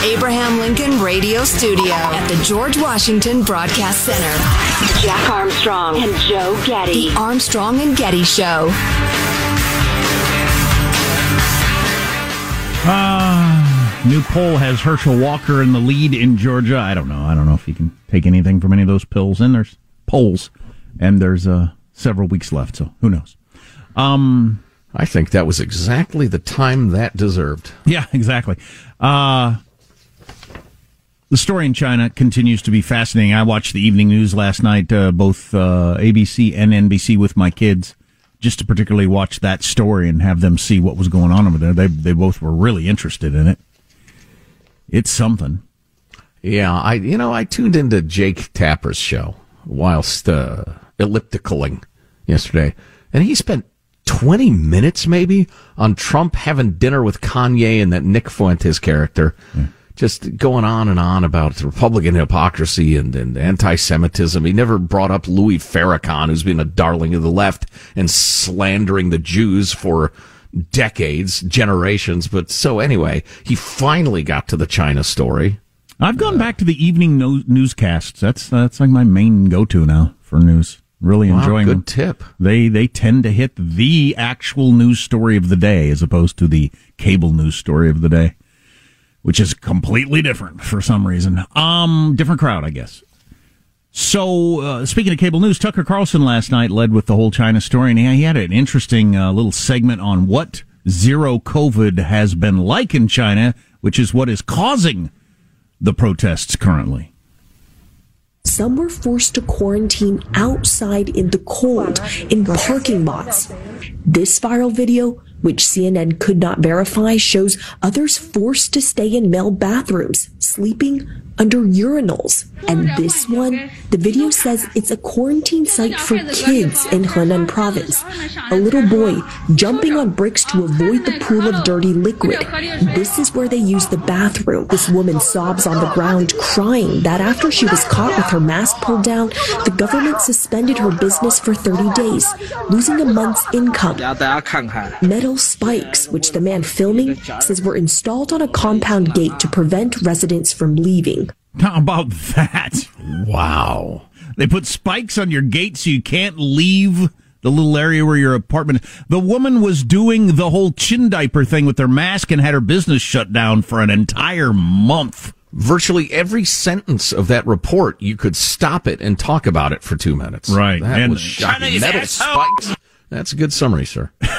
the Abraham Lincoln Radio Studio at the George Washington Broadcast Center, Jack Armstrong and Joe Getty. The Armstrong and Getty Show. Uh, new poll has Herschel Walker in the lead in Georgia. I don't know. I don't know if you can take anything from any of those pills. And there's polls, and there's uh, several weeks left, so who knows? Um, I think that was exactly the time that deserved. Yeah, exactly. Uh, the story in China continues to be fascinating. I watched the evening news last night, uh, both uh, ABC and NBC, with my kids, just to particularly watch that story and have them see what was going on over there. They they both were really interested in it. It's something. Yeah, I you know I tuned into Jake Tapper's show whilst uh, ellipticaling yesterday, and he spent 20 minutes maybe on Trump having dinner with Kanye and that Nick Fuentes character. Yeah. Just going on and on about Republican hypocrisy and, and anti Semitism. He never brought up Louis Farrakhan, who's been a darling of the left and slandering the Jews for decades, generations. But so anyway, he finally got to the China story. I've gone uh, back to the evening no- newscasts. That's that's like my main go to now for news. Really wow, enjoying good them. tip. They they tend to hit the actual news story of the day as opposed to the cable news story of the day, which is completely different for some reason. Um, different crowd, I guess. So, uh, speaking of cable news, Tucker Carlson last night led with the whole China story, and he had an interesting uh, little segment on what zero COVID has been like in China, which is what is causing the protests currently. Some were forced to quarantine outside in the cold in parking lots. This viral video, which CNN could not verify, shows others forced to stay in male bathrooms, sleeping under urinals. And this one, the video says it's a quarantine site for kids in Henan province. A little boy jumping on bricks to avoid the pool of dirty liquid. This is where they use the bathroom. This woman sobs on the ground crying. That after she was caught with her mask pulled down, the government suspended her business for 30 days, losing a month's income. Metal spikes, which the man filming says were installed on a compound gate to prevent residents from leaving. How about that? Wow. They put spikes on your gate so you can't leave the little area where your apartment. The woman was doing the whole chin diaper thing with her mask and had her business shut down for an entire month. virtually every sentence of that report, you could stop it and talk about it for two minutes. Right. That And was shocking. Metal spikes. That's a good summary, sir.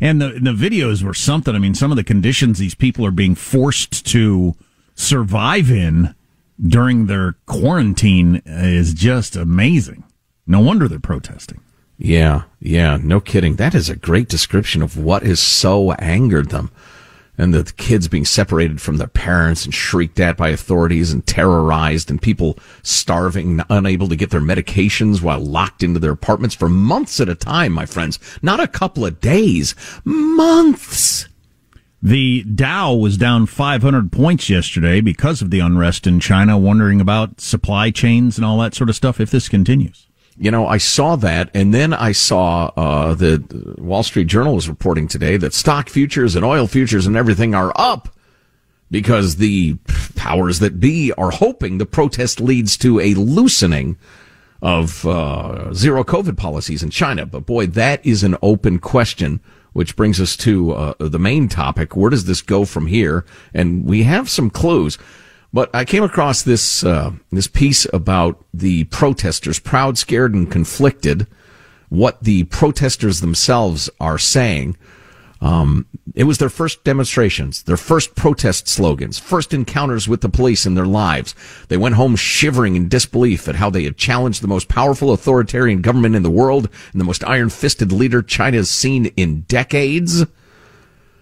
And the the videos were something. I mean, some of the conditions these people are being forced to survive in during their quarantine is just amazing. No wonder they're protesting. Yeah, yeah, no kidding. That is a great description of what has so angered them. And the kids being separated from their parents and shrieked at by authorities and terrorized and people starving, unable to get their medications while locked into their apartments for months at a time, my friends. Not a couple of days, months. The Dow was down 500 points yesterday because of the unrest in China, wondering about supply chains and all that sort of stuff if this continues. You know, I saw that, and then I saw uh, the Wall Street Journal was reporting today that stock futures and oil futures and everything are up because the powers that be are hoping the protest leads to a loosening of uh, zero COVID policies in China. But boy, that is an open question, which brings us to uh, the main topic. Where does this go from here? And we have some clues. But I came across this uh, this piece about the protesters, proud, scared, and conflicted. What the protesters themselves are saying. Um, it was their first demonstrations, their first protest slogans, first encounters with the police in their lives. They went home shivering in disbelief at how they had challenged the most powerful authoritarian government in the world and the most iron-fisted leader China has seen in decades.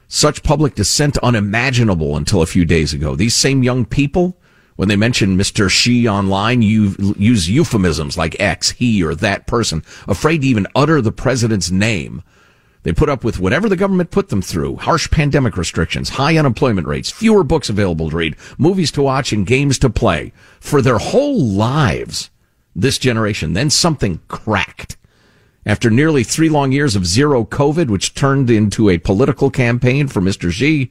Such public dissent unimaginable until a few days ago. These same young people, when they mention Mr. Xi online, you use euphemisms like X, he, or that person, afraid to even utter the president's name. They put up with whatever the government put them through. Harsh pandemic restrictions, high unemployment rates, fewer books available to read, movies to watch, and games to play. For their whole lives, this generation, then something cracked. After nearly three long years of zero COVID, which turned into a political campaign for Mr. Xi,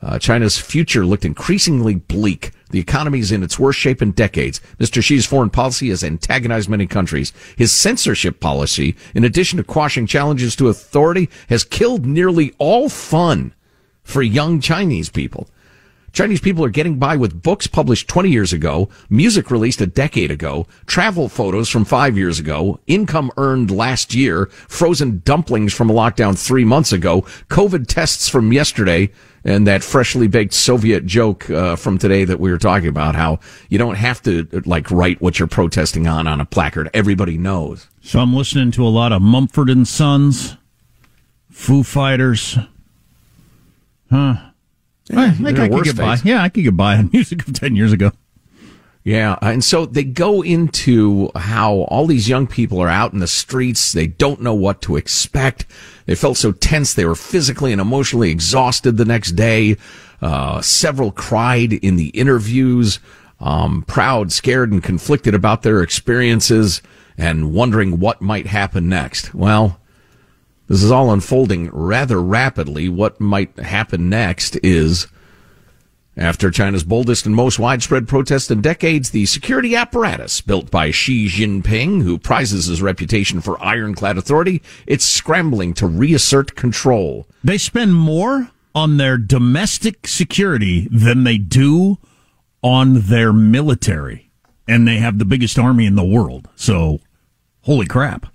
uh, China's future looked increasingly bleak. The economy is in its worst shape in decades. Mr. Xi's foreign policy has antagonized many countries. His censorship policy, in addition to quashing challenges to authority, has killed nearly all fun for young Chinese people. Chinese people are getting by with books published 20 years ago, music released a decade ago, travel photos from five years ago, income earned last year, frozen dumplings from a lockdown three months ago, COVID tests from yesterday, and that freshly baked Soviet joke uh, from today that we were talking about, how you don't have to like write what you're protesting on on a placard. Everybody knows. So I'm listening to a lot of Mumford and Sons, Foo Fighters. Huh. I think I could get by. Yeah, I could get by on music of 10 years ago. Yeah, and so they go into how all these young people are out in the streets. They don't know what to expect. They felt so tense. They were physically and emotionally exhausted the next day. Uh, several cried in the interviews, um, proud, scared, and conflicted about their experiences and wondering what might happen next. Well, this is all unfolding rather rapidly. What might happen next is after China's boldest and most widespread protest in decades, the security apparatus built by Xi Jinping, who prizes his reputation for ironclad authority, it's scrambling to reassert control. They spend more on their domestic security than they do on their military. And they have the biggest army in the world. So, holy crap.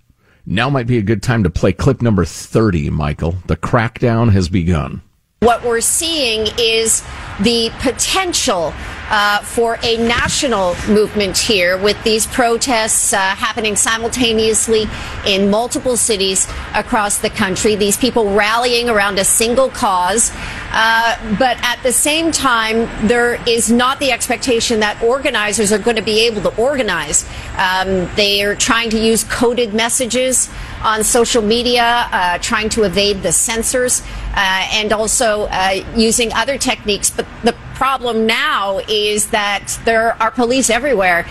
Now might be a good time to play clip number 30, Michael. The crackdown has begun. What we're seeing is the potential uh, for a national movement here with these protests uh, happening simultaneously in multiple cities across the country. These people rallying around a single cause. Uh, but at the same time, there is not the expectation that organizers are going to be able to organize. Um, they are trying to use coded messages on social media, uh, trying to evade the censors, uh, and also uh, using other techniques. But the problem now is that there are police everywhere.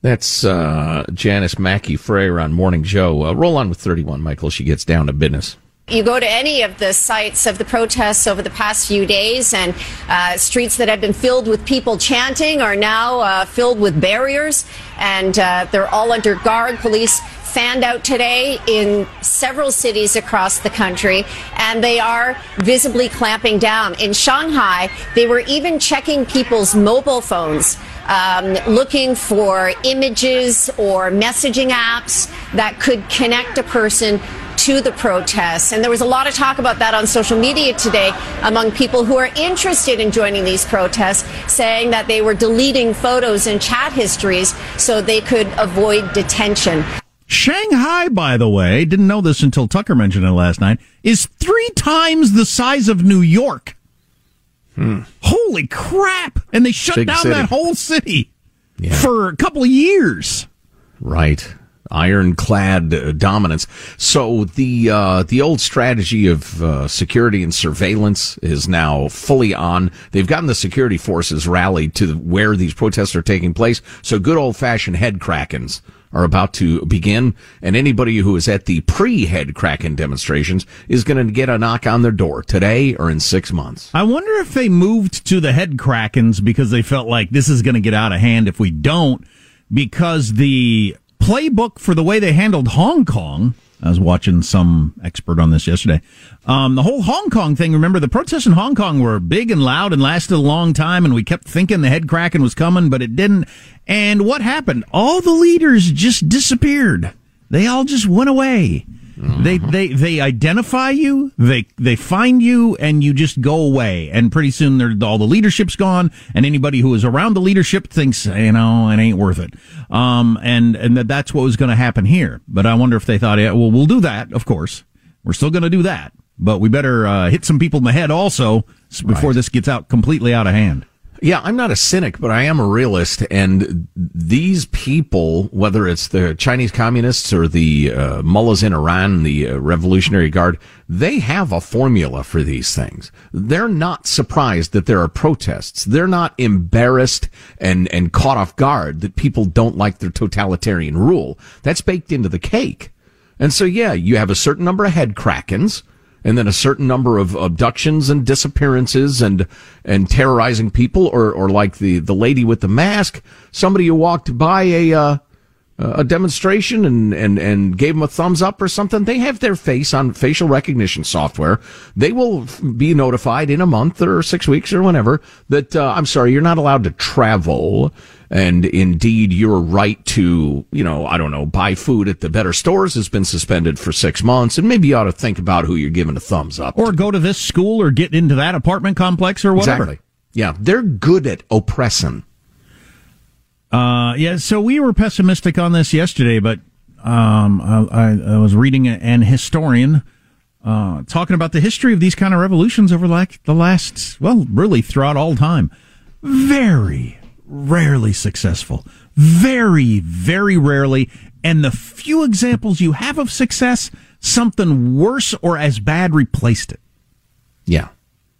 That's uh, Janis Mackey Frayer on Morning Joe. Uh, roll on with 31, Michael. She gets down to business. You go to any of the sites of the protests over the past few days, and uh, streets that have been filled with people chanting are now uh, filled with barriers, and uh, they're all under guard. Police fanned out today in several cities across the country, and they are visibly clamping down. In Shanghai, they were even checking people's mobile phones. Um, looking for images or messaging apps that could connect a person to the protests. And there was a lot of talk about that on social media today among people who are interested in joining these protests, saying that they were deleting photos and chat histories so they could avoid detention. Shanghai, by the way, didn't know this until Tucker mentioned it last night, is three times the size of New York. Hmm. Holy crap! And they shut Big down city. that whole city Yeah. for a couple of years. Right. Ironclad uh, dominance. So the uh, the old strategy of uh, security and surveillance is now fully on. They've gotten the security forces rallied to where these protests are taking place. So good old fashioned head crackens are about to begin, and anybody who is at the pre head kraken demonstrations is going to get a knock on their door today or in six months. I wonder if they moved to the head krakens because they felt like this is going to get out of hand if we don't, because the playbook for the way they handled Hong Kong. I was watching some expert on this yesterday. Um, the whole Hong Kong thing. Remember, the protests in Hong Kong were big and loud and lasted a long time, and we kept thinking the head kraken was coming, but it didn't. And what happened? All the leaders just disappeared. They all just went away. They they they identify you, they they find you, and you just go away. And pretty soon, they're, all the leadership's gone, and anybody who is around the leadership thinks, you know, it ain't worth it. Um, and and that that's what was going to happen here. But I wonder if they thought, yeah, well, we'll do that. Of course, we're still going to do that, but we better uh, hit some people in the head also before this gets out completely out of hand. Yeah, I'm not a cynic, but I am a realist. And these people, whether it's the Chinese communists or the uh, mullahs in Iran, the uh, Revolutionary Guard, they have a formula for these things. They're not surprised that there are protests. They're not embarrassed and, and caught off guard that people don't like their totalitarian rule. That's baked into the cake. And so, yeah, you have a certain number of head krakens and then a certain number of abductions and disappearances and and terrorizing people or or like the the lady with the mask somebody who walked by a uh, a demonstration and, and, and gave them a thumbs up or something, they have their face on facial recognition software. They will be notified in a month or six weeks or whenever that, uh, I'm sorry, you're not allowed to travel. And indeed, your right to, you know, I don't know, buy food at the better stores has been suspended for six months. And maybe you ought to think about who you're giving a thumbs up. Or go to this school or get into that apartment complex or whatever. Exactly. Yeah. They're good at oppressing. Uh, yeah, so we were pessimistic on this yesterday, but um, I, I, was reading an historian uh, talking about the history of these kind of revolutions over like the last, well, really throughout all time. Very rarely successful. Very, very rarely. And the few examples you have of success, something worse or as bad replaced it. Yeah.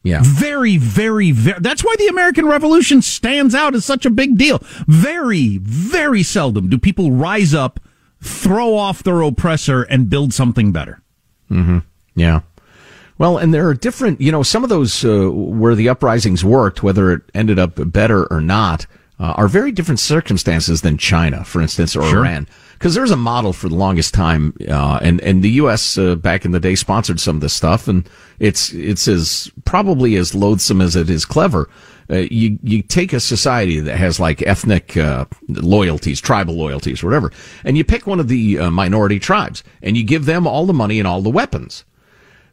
Yeah. Very, very, very. That's why the American Revolution stands out as such a big deal. Very, very seldom do people rise up, throw off their oppressor, and build something better. Mm-hmm. Yeah. Well, and there are different, you know, some of those uh, where the uprisings worked, whether it ended up better or not, uh, are very different circumstances than China, for instance, or Sure. Iran. Because there's a model for the longest time, uh, and and the U.S. Uh, back in the day sponsored some of this stuff, and it's it's as probably as loathsome as it is clever. Uh, you you take a society that has like ethnic uh, loyalties, tribal loyalties, whatever, and you pick one of the uh, minority tribes, and you give them all the money and all the weapons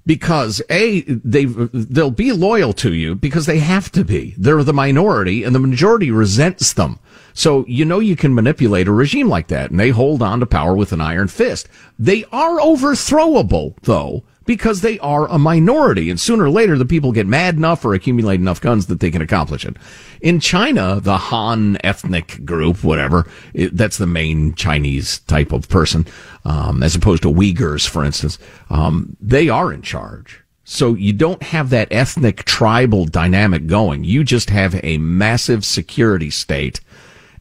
because a they they'll be loyal to you because they have to be. They're the minority, and the majority resents them. So you know you can manipulate a regime like that, and they hold on to power with an iron fist. They are overthrowable, though. Because they are a minority, and sooner or later the people get mad enough or accumulate enough guns that they can accomplish it. In China, the Han ethnic group, whatever, it, that's the main Chinese type of person, um, as opposed to Uyghurs, for instance. Um, they are in charge. So you don't have that ethnic tribal dynamic going. You just have a massive security state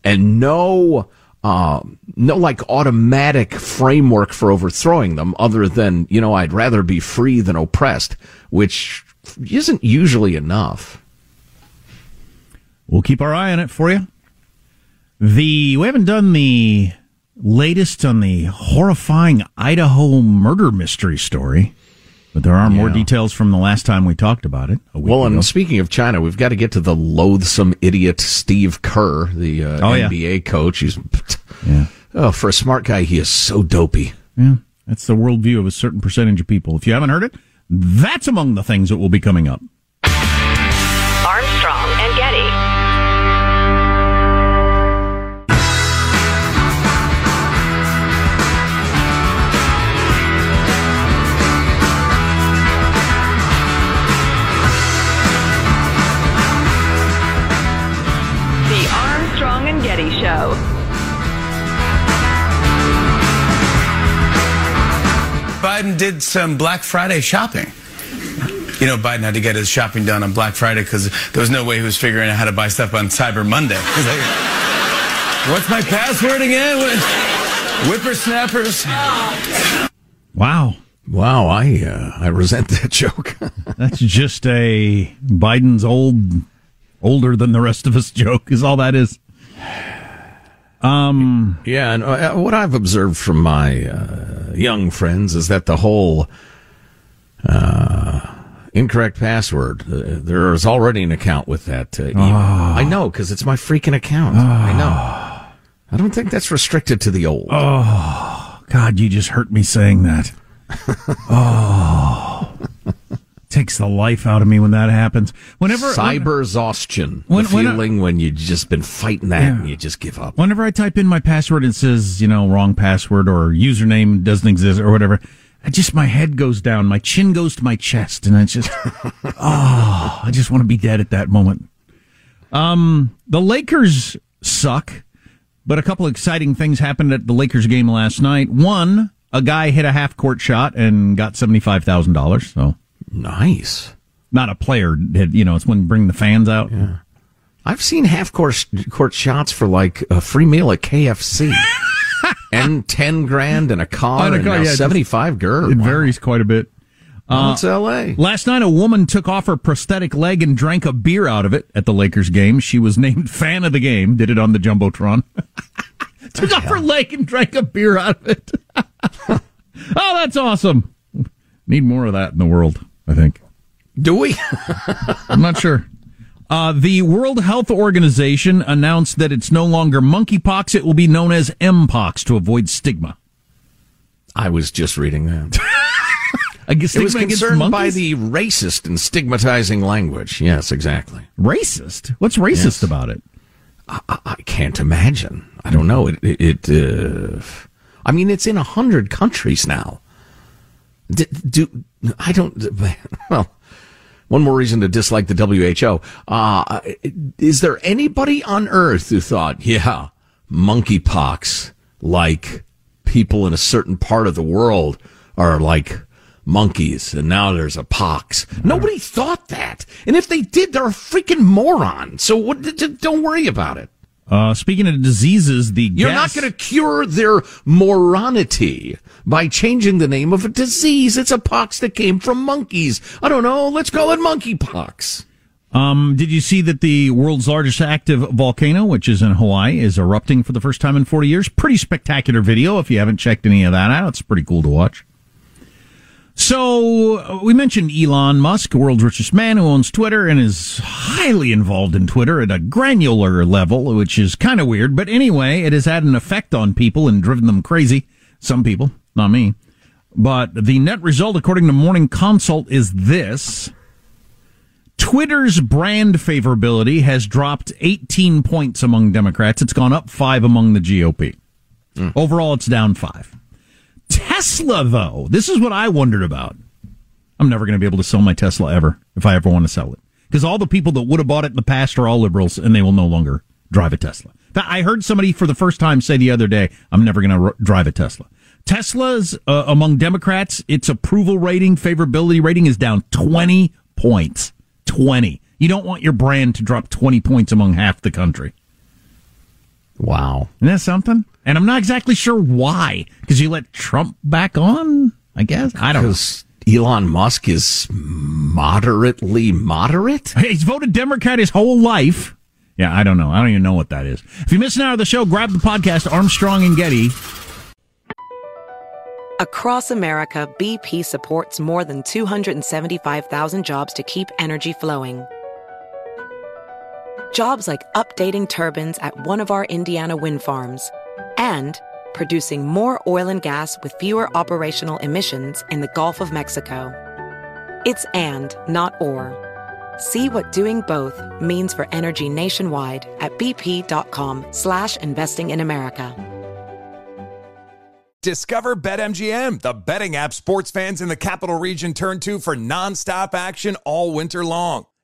and no, uh, no like automatic framework for overthrowing them other than, you know, I'd rather be free than oppressed, which isn't usually enough. We'll keep our eye on it for you. The we haven't done the latest on the horrifying Idaho murder mystery story. But there are more details from the last time we talked about it. Well, ago. and speaking of China, we've got to get to the loathsome idiot Steve Kerr, the uh, Oh, yeah. NBA coach. He's yeah. oh, for a smart guy, he is so dopey. Yeah, that's the worldview of a certain percentage of people. If you haven't heard it, that's among the things that will be coming up. Biden did some Black Friday shopping. You know, Biden had to get his shopping done on Black Friday because there was no way he was figuring out how to buy stuff on Cyber Monday. Like, What's my password again? What? Whippersnappers. Wow. Wow, I uh, I resent that joke. That's just a Biden's old, older than the rest of us joke, is all that is. Um, yeah, and uh, what I've observed from my uh, young friends is that the whole uh, incorrect password, uh, there is already an account with that. Uh, email. I know because it's my freaking account. I know. I don't think that's restricted to the old. Oh, God, you just hurt me saying that. oh, takes the life out of me when that happens. Whenever Cyber exhaustion. When- the when I- feeling when you've just been fighting that Yeah. and you just give up. Whenever I type in my password, and it says, you know, wrong password or username doesn't exist or whatever. I just, my head goes down, my chin goes to my chest, and it's just, oh, I just want to be dead at that moment. Um, the Lakers suck, but a couple exciting things happened at the Lakers game last night. One, a guy hit a half court shot and got $75,000. So nice. Not a player you know, it's when you bring the fans out. Yeah. I've seen half court court shots for like a free meal at KFC. and 10 grand and a car And and, a car, now yeah, 75 girl. It varies quite a bit. Well, uh, it's LA. Last night, a woman took off her prosthetic leg and drank a beer out of it at the Lakers game. She was named fan of the game. Did it on the jumbotron. took off her leg and drank a beer out of it. oh, that's awesome. Need more of that in the world. I think. Do we? I'm not sure. Uh, the World Health Organization announced that it's no longer monkeypox; it will be known as mpox to avoid stigma. I was just reading that. I guess it was concerned by the racist and stigmatizing language. Yes, exactly. Racist? What's racist about it? I, I can't imagine. I don't know. It. it, it uh, I mean, it's in a hundred countries now. D- do I don't? Well, one more reason to dislike the WHO. Uh, is there anybody on Earth who thought, yeah, monkeypox, like people in a certain part of the world are like monkeys, and now there's a pox. Nobody thought that, and if they did, they're a freaking moron. So what, don't worry about it. Uh, speaking of diseases, the You're gas- not going to cure their moronity by changing the name of a disease. It's a pox that came from monkeys. I don't know. Let's call it monkeypox. Um, did you see that the world's largest active volcano, which is in Hawaii, is erupting for the first time in 40 years? Pretty spectacular video. If you haven't checked any of that out, it's pretty cool to watch. So we mentioned Elon Musk, world's richest man who owns Twitter and is highly involved in Twitter at a granular level, which is kind of weird. But anyway, it has had an effect on people and driven them crazy. Some people, not me. But the net result, according to Morning Consult, is this. Twitter's brand favorability has dropped 18 points among Democrats. It's gone up five among the GOP. Hmm. Overall, it's down five. Tesla, though, this is what I wondered about. I'm never going to be able to sell my Tesla ever if I ever want to sell it. Because all the people that would have bought it in the past are all liberals and they will no longer drive a Tesla. I heard somebody for the first time say the other day, I'm never going to r- drive a Tesla. Tesla's, uh, among Democrats, its approval rating, favorability rating is down 20 points. 20. You don't want your brand to drop 20 points among half the country. Wow. Isn't that something? And I'm not exactly sure why. Because you let Trump back on, I guess? I don't know. Because Elon Musk is moderately moderate. He's voted Democrat his whole life. Yeah, I don't know. I don't even know what that is. If you missed an hour of the show, grab the podcast Armstrong and Getty. Across America, BP supports more than 275,000 jobs to keep energy flowing. Jobs like updating turbines at one of our Indiana wind farms and producing more oil and gas with fewer operational emissions in the Gulf of Mexico. It's and, not or. See what doing both means for energy nationwide at bp.com slash investing in America. Discover BetMGM, the betting app sports fans in the capital region turn to for nonstop action all winter long.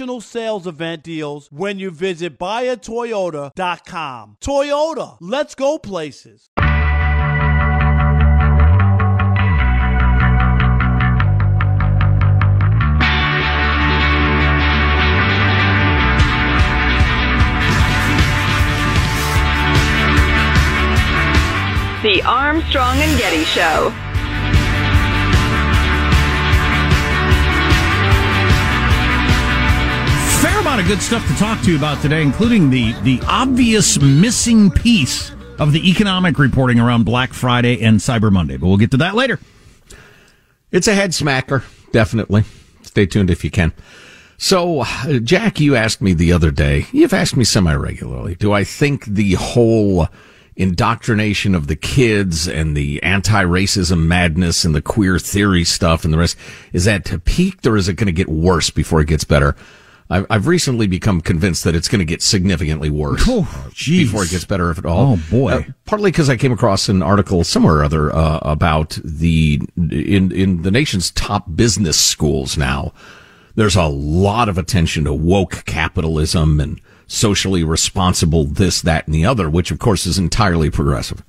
national sales event deals when you visit buyatoyota.com. Toyota, let's go places. The Armstrong and Getty Show. Amount of good stuff to talk to you about today, including the the obvious missing piece of the economic reporting around Black Friday and Cyber Monday. But we'll get to that later. It's a head smacker, definitely. Stay tuned if you can. So, Jack, you asked me the other day, you've asked me semi regularly, do I think the whole indoctrination of the kids and the anti-racism madness and the queer theory stuff and the rest is that peaked or is it going to get worse before it gets better? I've I've recently become convinced that it's going to get significantly worse oh, before it gets better, if at all. Oh boy! Uh, partly because I came across an article somewhere or other uh, about the in in the nation's top business schools now. There's a lot of attention to woke capitalism and socially responsible this, that, and the other, which of course is entirely progressive.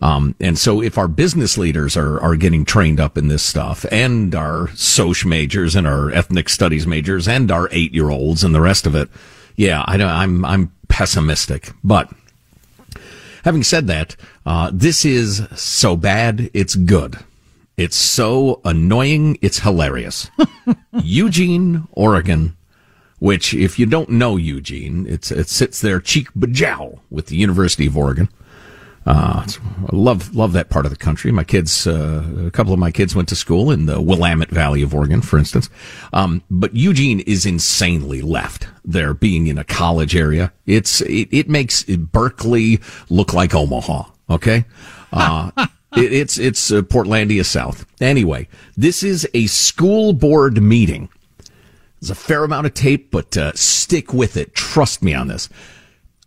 Um, and so if our business leaders are, are getting trained up in this stuff and our social majors and our ethnic studies majors and our eight year olds and the rest of it, yeah, I know I'm, I'm pessimistic, but having said that, uh, this is so bad, it's good. It's so annoying, it's hilarious. Eugene, Oregon, which if you don't know Eugene, it's, it sits there cheek bajow with the University of Oregon. Uh, I love love that part of the country. My kids, uh, a couple of my kids went to school in the Willamette Valley of Oregon, for instance. Um, but Eugene is insanely left. There, being in a college area, it's it, it makes Berkeley look like Omaha. Okay, uh, it, it's it's uh, Portlandia South. Anyway, this is a school board meeting. There's a fair amount of tape, but uh, stick with it. Trust me on this.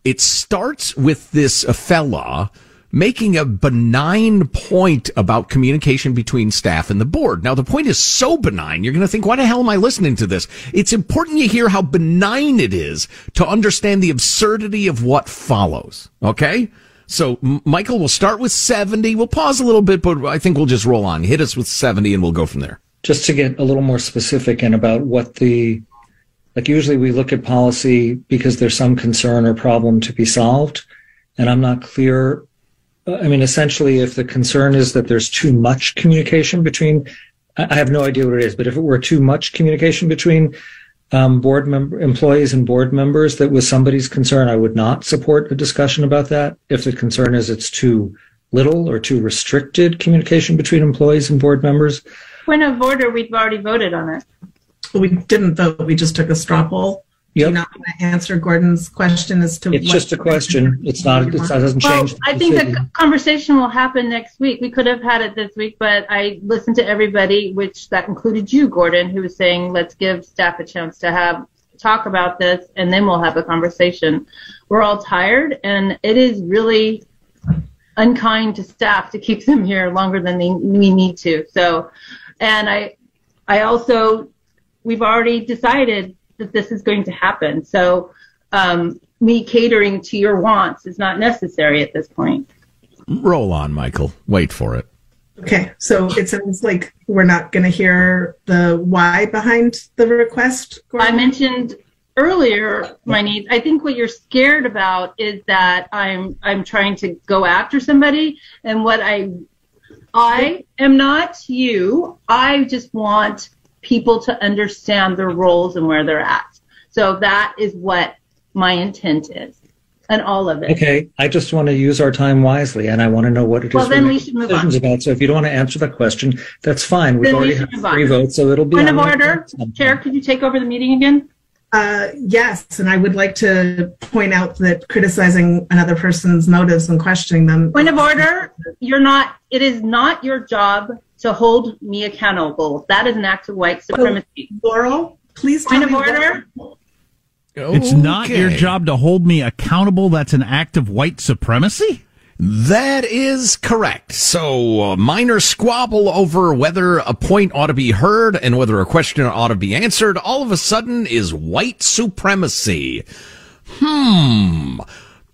It starts with this fella making a benign point about communication between staff and the board. Now, the point is so benign, you're going to think, why the hell am I listening to this? It's important you hear how benign it is to understand the absurdity of what follows. Okay? So, Michael, we'll start with 70. We'll pause a little bit, but I think we'll just roll on. Hit us with 70 and we'll go from there. Just to get a little more specific and about what the, like usually we look at policy because there's some concern or problem to be solved. And I'm not clear I mean, essentially, if the concern is that there's too much communication between, I have no idea what it is, but if it were too much communication between um, board member employees and board members that was somebody's concern, I would not support a discussion about that. If the concern is it's too little or too restricted communication between employees and board members. Point of order, we've already voted on it. We didn't vote. We just took a straw poll. Do you not want to answer Gordon's question as to It's what- just a question. It's not, it doesn't Well, change. the I think the conversation will happen next week. We could have had it this week, but I listened to everybody, which that included you, Gordon, who was saying, let's give staff a chance to have talk about this, and then we'll have a conversation. We're all tired, and it is really unkind to staff to keep them here longer than they, we need to. So, and I, I also, we've already decided that this is going to happen. So, um, me catering to your wants is not necessary at this point. Roll on, Michael. Wait for it. Okay, so it sounds like we're not going to hear the why behind the request. I mentioned earlier my needs. I think what you're scared about is that I'm I'm trying to go after somebody, and what I I am not you. I just want people to understand their roles and where they're at. So that is what my intent is, and all of it. Okay, I just want to use our time wisely, and I want to know what it is Well, we're then we should move decisions on. about. So if you don't want to answer that question, that's fine. We've Then already should had move on. three votes, so it'll be Point on of order, Chair. Could you take over the meeting again? Uh, yes, and I would like to point out that criticizing another person's motives and questioning them. Point of order. You're not. It is not your job to hold me accountable. That is an act of white supremacy. Laurel, please. Point tell of me what- order. It's not your job to hold me accountable. That's an act of white supremacy. That is correct. So, a minor squabble over whether a point ought to be heard and whether a question ought to be answered all of a sudden is white supremacy. Hmm.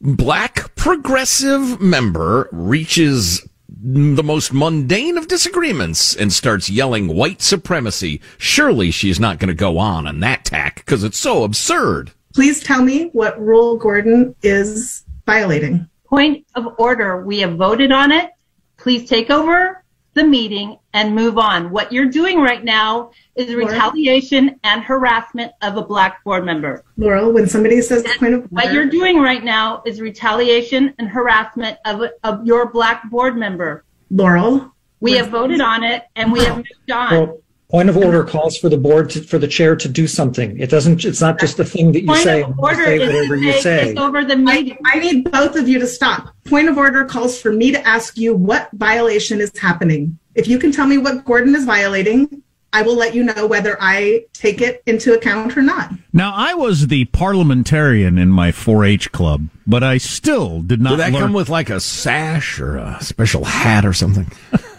Black progressive member reaches the most mundane of disagreements and starts yelling white supremacy. Surely she's not going to go on on that tack because it's so absurd. Please tell me what rule Gordon is violating. Point of order. We have voted on it. Please take over the meeting and move on. What you're doing right now is Laura? retaliation and harassment of a black board member. Laurel, when somebody says point of What you're doing right now is retaliation and harassment of, of your black board member. Laurel, We have voted on it and we have moved on. Well, point of order calls for the board to, for the chair to do something. It doesn't. It's not just the thing that you Point say. of order say is whatever to you take say. this over the meeting. I need both of you to stop. Point of order calls for me to ask you what violation is happening. If you can tell me what Gordon is violating, I will let you know whether I take it into account or not. Now, I was the parliamentarian in my 4-H club, but I still did not Did that learn. come with like a sash or a special hat or something?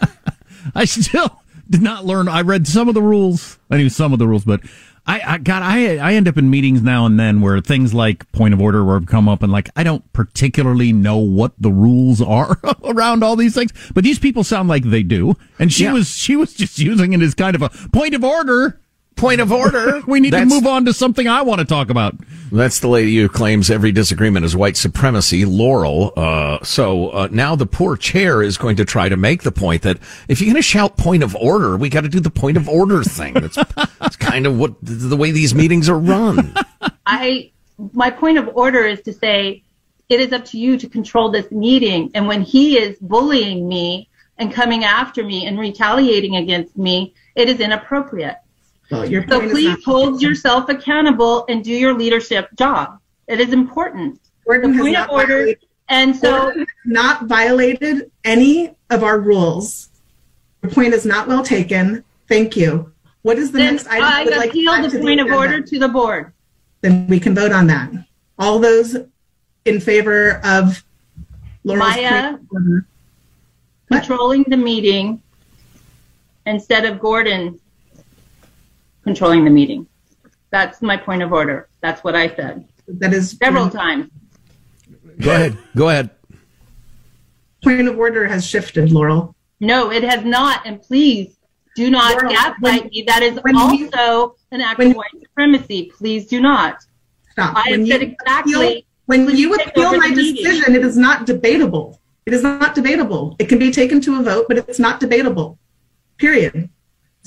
I still did not learn. I read some of the rules. I knew some of the rules, but I, I got, I, I end up in meetings now and then where things like point of order will come up and like, I don't particularly know what the rules are around all these things, but these people sound like they do. And she Yeah. was, she was just using it as kind of a point of order. Point of order. we need That's- to move on to something I want to talk about. That's the lady who claims every disagreement is white supremacy, Laurel. Uh, so uh, now the poor chair is going to try to make the point that if you're going to shout point of order, we got to do the point of order thing. That's, that's kind of what the way these meetings are run. I my point of order is to say it is up to you to control this meeting. And when he is bullying me and coming after me and retaliating against me, it is inappropriate. Your So please hold yourself accountable and do your leadership job. It is important. Gordon the point of order, violated- and so Gordon not violated any of our rules. Your point is not well taken. Thank you. What is the next item? I would like to appeal add the point of order to the board. Then we can vote on that. All those in favor of Laurel's Maya point of order. controlling the meeting instead of Gordon controlling the meeting. That's my point of order. That's what I said That is several times. Go ahead. Go ahead. Point of order has shifted, Laurel. No, it has not. And please do not Laurel, gaslight when- me. That is when you- also an act when- of white supremacy. Please do not. Stop. I have When said exactly. appeal- When you appeal my the meeting. decision, it is not debatable. It is not debatable. It can be taken to a vote, but it's not debatable. Period.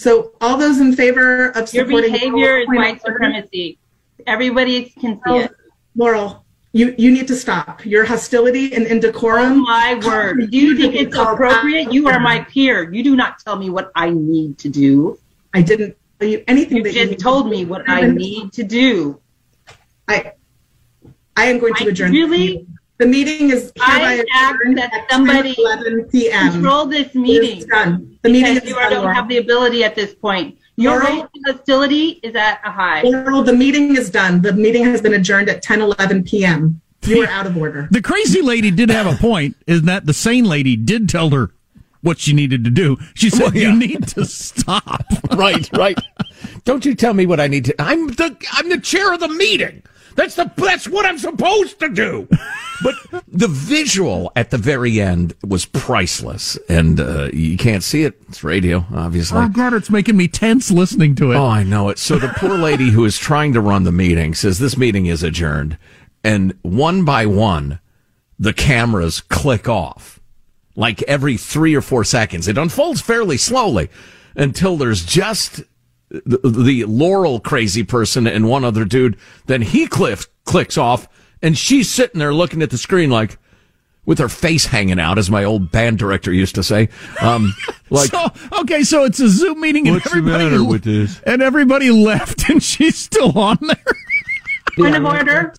So all those in favor of supporting Your behavior is white supremacy. Everybody can see Laurel, it. Laurel, you, you need to stop. Your hostility and Oh indecorum. my word. Do you think it's appropriate? You are my peer. You do not tell me what I need to do. I didn't tell you anything You that you told me what I need to do. I, I am going to adjourn. really- The meeting is I hereby ask adjourned that at somebody 11 p.m. Control this meeting. is done. The meeting because is you done, don't Laurel. have the ability at this point. Your Laurel- racial hostility is at a high. Laurel, the meeting is done. The meeting has been adjourned at 10, 11 p.m. You are out of order. The crazy lady did have a point, is that the sane lady did tell her what she needed to do. She said, Well, yeah. "You need to stop." right, right. Don't you tell me what I need to. I'm the I'm the chair of the meeting. That's the that's what I'm supposed to do. But the visual at the very end was priceless, and uh, you can't see it. It's radio, obviously. Oh God, it's making me tense listening to it. Oh, I know it. So the poor lady who is trying to run the meeting says this meeting is adjourned, and one by one, the cameras click off, like every three or four seconds. It unfolds fairly slowly until there's just the, the Laurel crazy person and one other dude. Then he cliff, clicks off, and she's sitting there looking at the screen like. With her face hanging out, as my old band director used to say, um, like so okay, so it's a Zoom meeting, and What's everybody matter with this? and everybody left, and she's still on there. Point of order.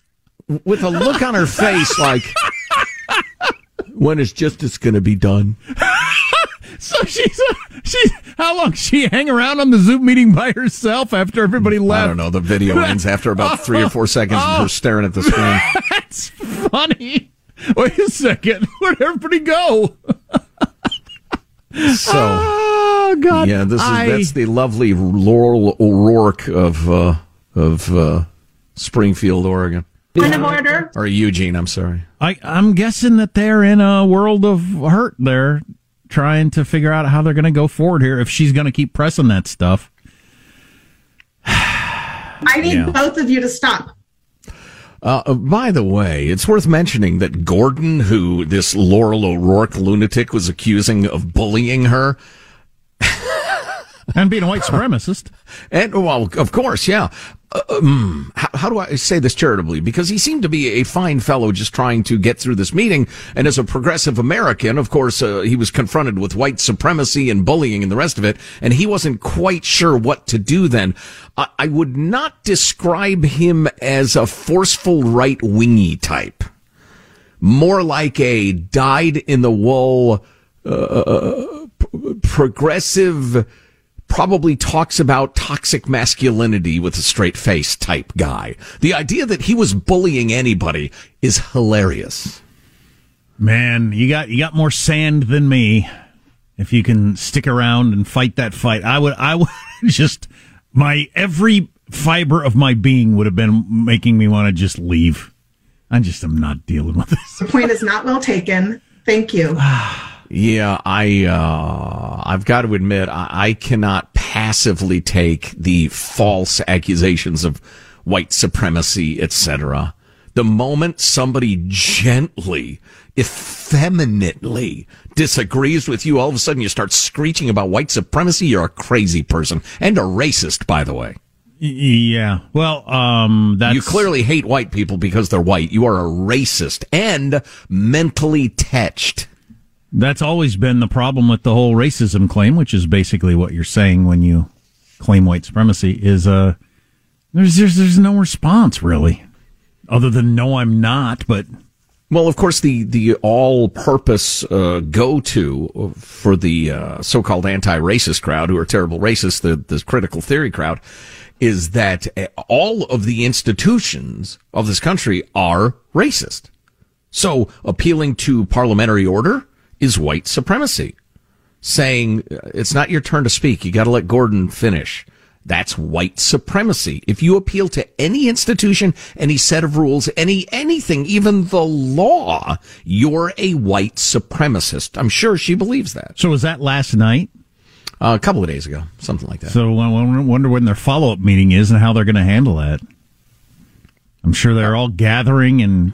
with a look on her face like when is justice going to be done So she's she's how long she hang around on the Zoom meeting by herself after everybody left? i don't know the video ends after about three or four seconds of her staring at the screen That's funny. Wait a second, where'd everybody go? so Oh God! yeah this is I- that's the lovely laurel o'rourke of uh of uh springfield oregon Point of order. or eugene i'm sorry I, I'm guessing that they're in a world of hurt. They're trying to figure out how they're going to go forward here if she's going to keep pressing that stuff. I need Yeah. both of you to stop. Uh, by the way, it's worth mentioning that Gordon, who this Laurel O'Rourke lunatic was accusing of bullying her, and being a white supremacist. And well, of course, yeah. Uh, um, how, how do I say this charitably? Because he seemed to be a fine fellow, just trying to get through this meeting. And as a progressive American, of course, uh, he was confronted with white supremacy and bullying and the rest of it, and he wasn't quite sure what to do. Then, I, I would not describe him as a forceful right wingy type. More like a dyed in the wool, uh, p- progressive probably talks about toxic masculinity with a straight face type guy. The idea that he was bullying anybody is hilarious. Man, you got you got more sand than me. If you can stick around and fight that fight, I would. I would just my every fiber of my being would have been making me want to just leave. I just am not dealing with this. The point is not well taken. Thank you. Yeah, I uh, I've got to admit I, I cannot passively take the false accusations of white supremacy, etc. The moment somebody gently, effeminately disagrees with you, all of a sudden you start screeching about white supremacy. You're a crazy person and a racist, by the way. Yeah. Well, um, that's You clearly hate white people because they're white. You are a racist and mentally touched. That's always been the problem with the whole racism claim, which is basically what you're saying when you claim white supremacy. Is uh, there's there's there's no response really, other than no, I'm not. But Well, of course, the the all-purpose uh, go-to for the uh, so-called anti-racist crowd, who are terrible racists, the the critical theory crowd, is that uh, all of the institutions of this country are racist. So appealing to parliamentary order is white supremacy. Saying uh, it's not your turn to speak. You got to let Gordon finish. That's white supremacy. If you appeal to any institution, any set of rules, any anything, even the law, you're a white supremacist. I'm sure she believes that. So was that last night? Uh, a couple of days ago, something like that. So I wonder when their follow up meeting is and how they're going to handle that. I'm sure they're all gathering and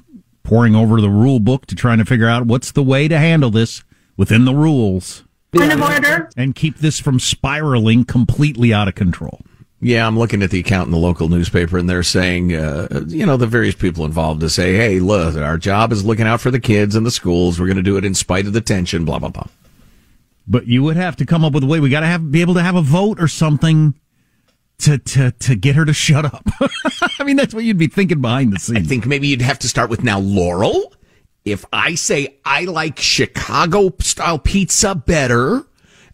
poring over the rule book to trying to figure out what's the way to handle this within the rules. Point of order. And keep this from spiraling completely out of control. Yeah, I'm looking at the account in the local newspaper, and they're saying, uh, you know, the various people involved to say, hey, look, our job is looking out for the kids and the schools. We're going to do it in spite of the tension, blah, blah, blah. But you would have to come up with a way. We got to have be able to have a vote or something to to to get her to shut up. I mean, that's what you'd be thinking behind the scenes. I think maybe you'd have to start with now, Laurel. If I say I like Chicago style pizza better,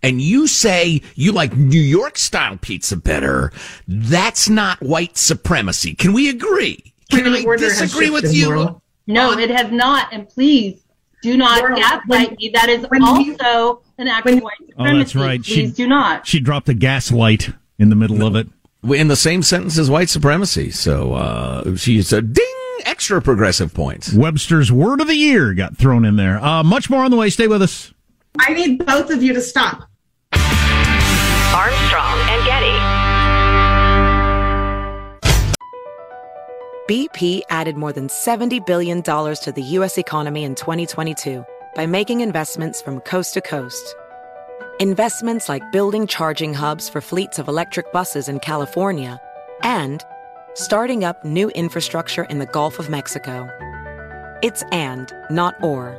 and you say you like New York style pizza better, that's not white supremacy. Can we agree? Can I disagree with you? Laurel. No, it has not. And please do not Laurel, gaslight when- me. That is when you- also an act of white oh, supremacy. Oh, supremacy. that's right. Please do not. She dropped a gaslight in the middle of it. In the same sentence as white supremacy. So uh, she's a ding extra progressive points. Webster's word of the year got thrown in there. Uh, much more on the way. Stay with us. I need both of you to stop. Armstrong and Getty. BP added more than $70 billion to the U.S. economy in 2022 by making investments from coast to coast. Investments like building charging hubs for fleets of electric buses in California and starting up new infrastructure in the Gulf of Mexico. It's and, not or.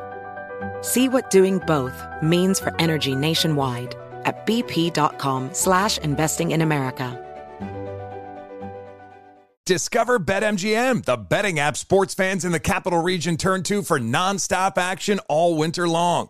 See what doing both means for energy nationwide at bp.com slash investing in America. Discover BetMGM, the betting app sports fans in the capital region turn to for nonstop action all winter long.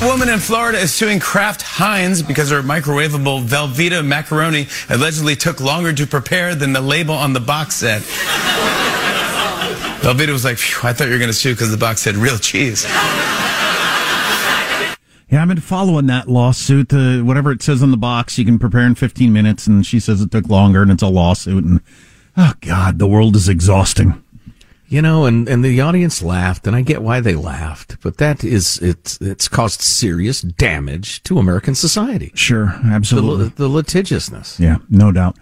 A woman in Florida is suing Kraft Heinz because her microwavable Velveeta macaroni allegedly took longer to prepare than the label on the box said. Velveeta was like, I thought you were going to sue because the box said real cheese. Yeah, I've been following that lawsuit. Uh, whatever it says on the box, you can prepare in 15 minutes, and she says it took longer, and it's a lawsuit. And oh god, the world is exhausting. You know, and, and the audience laughed, and I get why they laughed, but that is, it's, it's caused serious damage to American society. Sure, absolutely. The, the litigiousness. Yeah, no doubt.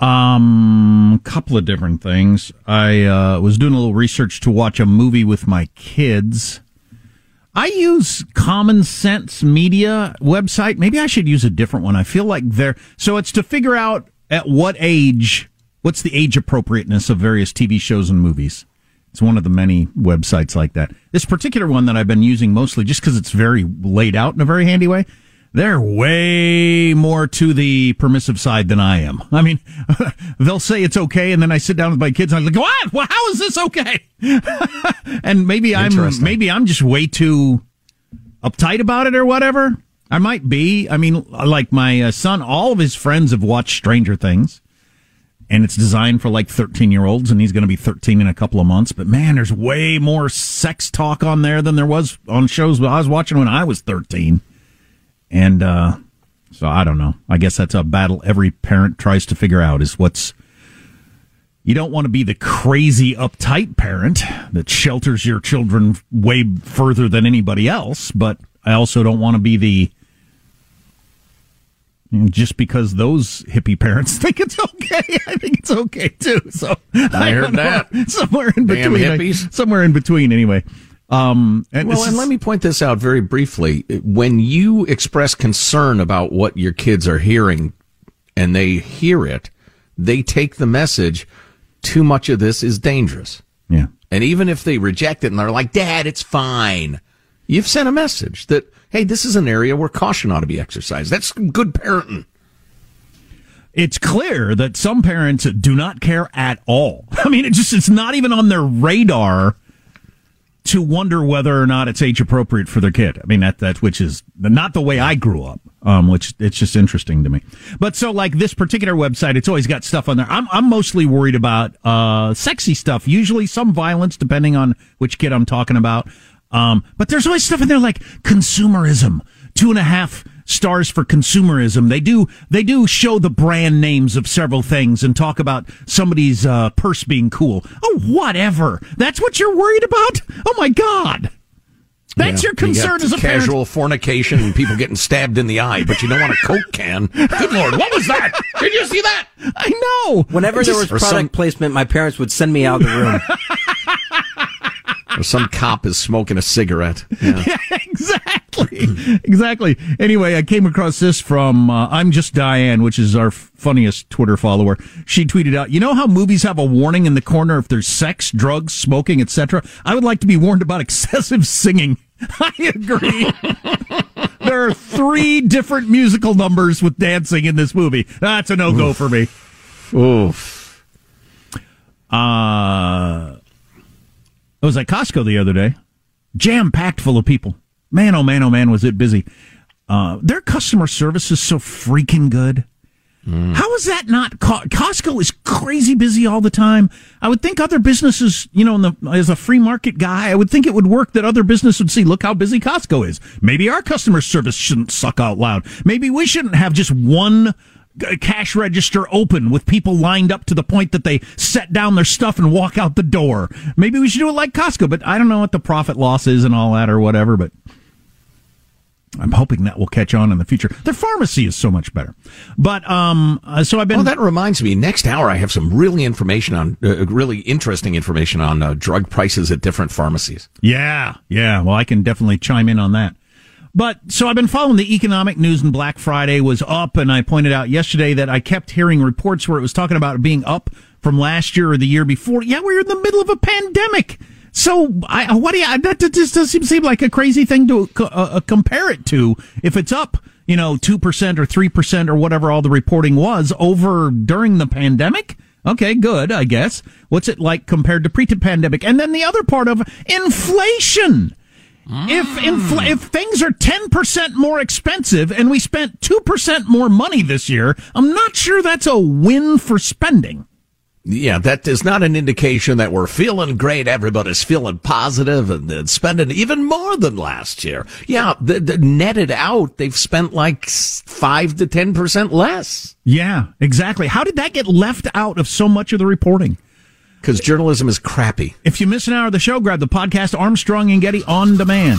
Um, couple of different things. I uh, was doing a little research to watch a movie with my kids. I use Common Sense Media website. Maybe I should use a different one. I feel like they're so it's to figure out at what age, what's the age appropriateness of various TV shows and movies. It's one of the many websites like that. This particular one that I've been using mostly just because it's very laid out in a very handy way. They're way more to the permissive side than I am. I mean, they'll say it's okay, and then I sit down with my kids and I'm like, "What? Well, how is this okay?" and maybe I'm maybe I'm just way too uptight about it or whatever. I might be. I mean, like my uh, son, all of his friends have watched Stranger Things, and it's designed for like 13 year olds, and he's going to be 13 in a couple of months. But man, there's way more sex talk on there than there was on shows I was watching when I was 13. And uh, so I don't know. I guess that's a battle every parent tries to figure out is what's. You don't want to be the crazy uptight parent that shelters your children way further than anybody else, but I also don't want to be the just because those hippie parents think it's okay, I think it's okay too. So I heard know. that. somewhere in Damn between, I- hippies. somewhere in between. Anyway, um, and well, and let me point this out very briefly. When you express concern about what your kids are hearing and they hear it, they take the message, too much of this is dangerous. Yeah. And even if they reject it and they're like, Dad, it's fine, you've sent a message that, hey, this is an area where caution ought to be exercised. That's good parenting. it's clear that some parents do not care at all. I mean, it just it's not even on their radar to wonder whether or not it's age appropriate for their kid. I mean, that that which is not the way I grew up. Um, which it's just interesting to me. But so like this particular website, it's always got stuff on there. I'm I'm mostly worried about uh sexy stuff. Usually some violence, depending on which kid I'm talking about. Um, but there's always stuff in there like consumerism, two and a half stars for consumerism. They do they do show the brand names of several things and talk about somebody's uh, purse being cool. Oh, whatever. That's what you're worried about. Oh my god. That's Yeah. your concern You got as a parent. casual fornication and people getting stabbed in the eye, but you don't want a Coke can. Good Lord, what was that? Did you see that? I know. Whenever there was product some- placement, my parents would send me out of the room. Or some cop is smoking a cigarette. Yeah. exactly. exactly. Anyway, I came across this from uh, I'm just Diane, which is our funniest Twitter follower. She tweeted out, "You know how movies have a warning in the corner if there's sex, drugs, smoking, etc. I would like to be warned about excessive singing." I agree. there are three different musical numbers with dancing in this movie. That's a no go for me. Oof. Uh, I was at Costco the other day, jam packed full of people. Man, oh man, oh man, was it busy. Uh, their customer service is so freaking good. How is that not? Co- Costco is crazy busy all the time. I would think other businesses, you know, in the, as a free market guy, I would think it would work that other business would see, look how busy Costco is. Maybe our customer service shouldn't suck out loud. Maybe we shouldn't have just one cash register open with people lined up to the point that they set down their stuff and walk out the door. Maybe we should do it like Costco, but I don't know what the profit loss is and all that or whatever, but I'm hoping that will catch on in the future. Their pharmacy is so much better. But um uh, so I've been Oh, that reminds me. Next hour, I have some really information on, uh, really interesting information on uh, drug prices at different pharmacies. Yeah, yeah. Well, I can definitely chime in on that. But so I've been following the economic news, and Black Friday was up, and I pointed out yesterday that I kept hearing reports where it was talking about being up from last year or the year before. Yeah, we're in the middle of a pandemic. So, I, what do you, that just doesn't seem like a crazy thing to uh, uh, compare it to. If it's up, you know, 2% or 3% or whatever all the reporting was over during the pandemic. Okay, good, I guess. What's it like compared to pre-pandemic? And then the other part of inflation. If infl- if things are 10% more expensive and we spent 2% more money this year, I'm not sure that's a win for spending. Yeah, that is not an indication that we're feeling great. Everybody's feeling positive and, and spending even more than last year. Yeah, the, the netted out, they've spent like five to ten percent less. Yeah, exactly. How did that get left out of so much of the reporting? Because journalism is crappy. If you miss an hour of the show, grab the podcast Armstrong and Getty on demand.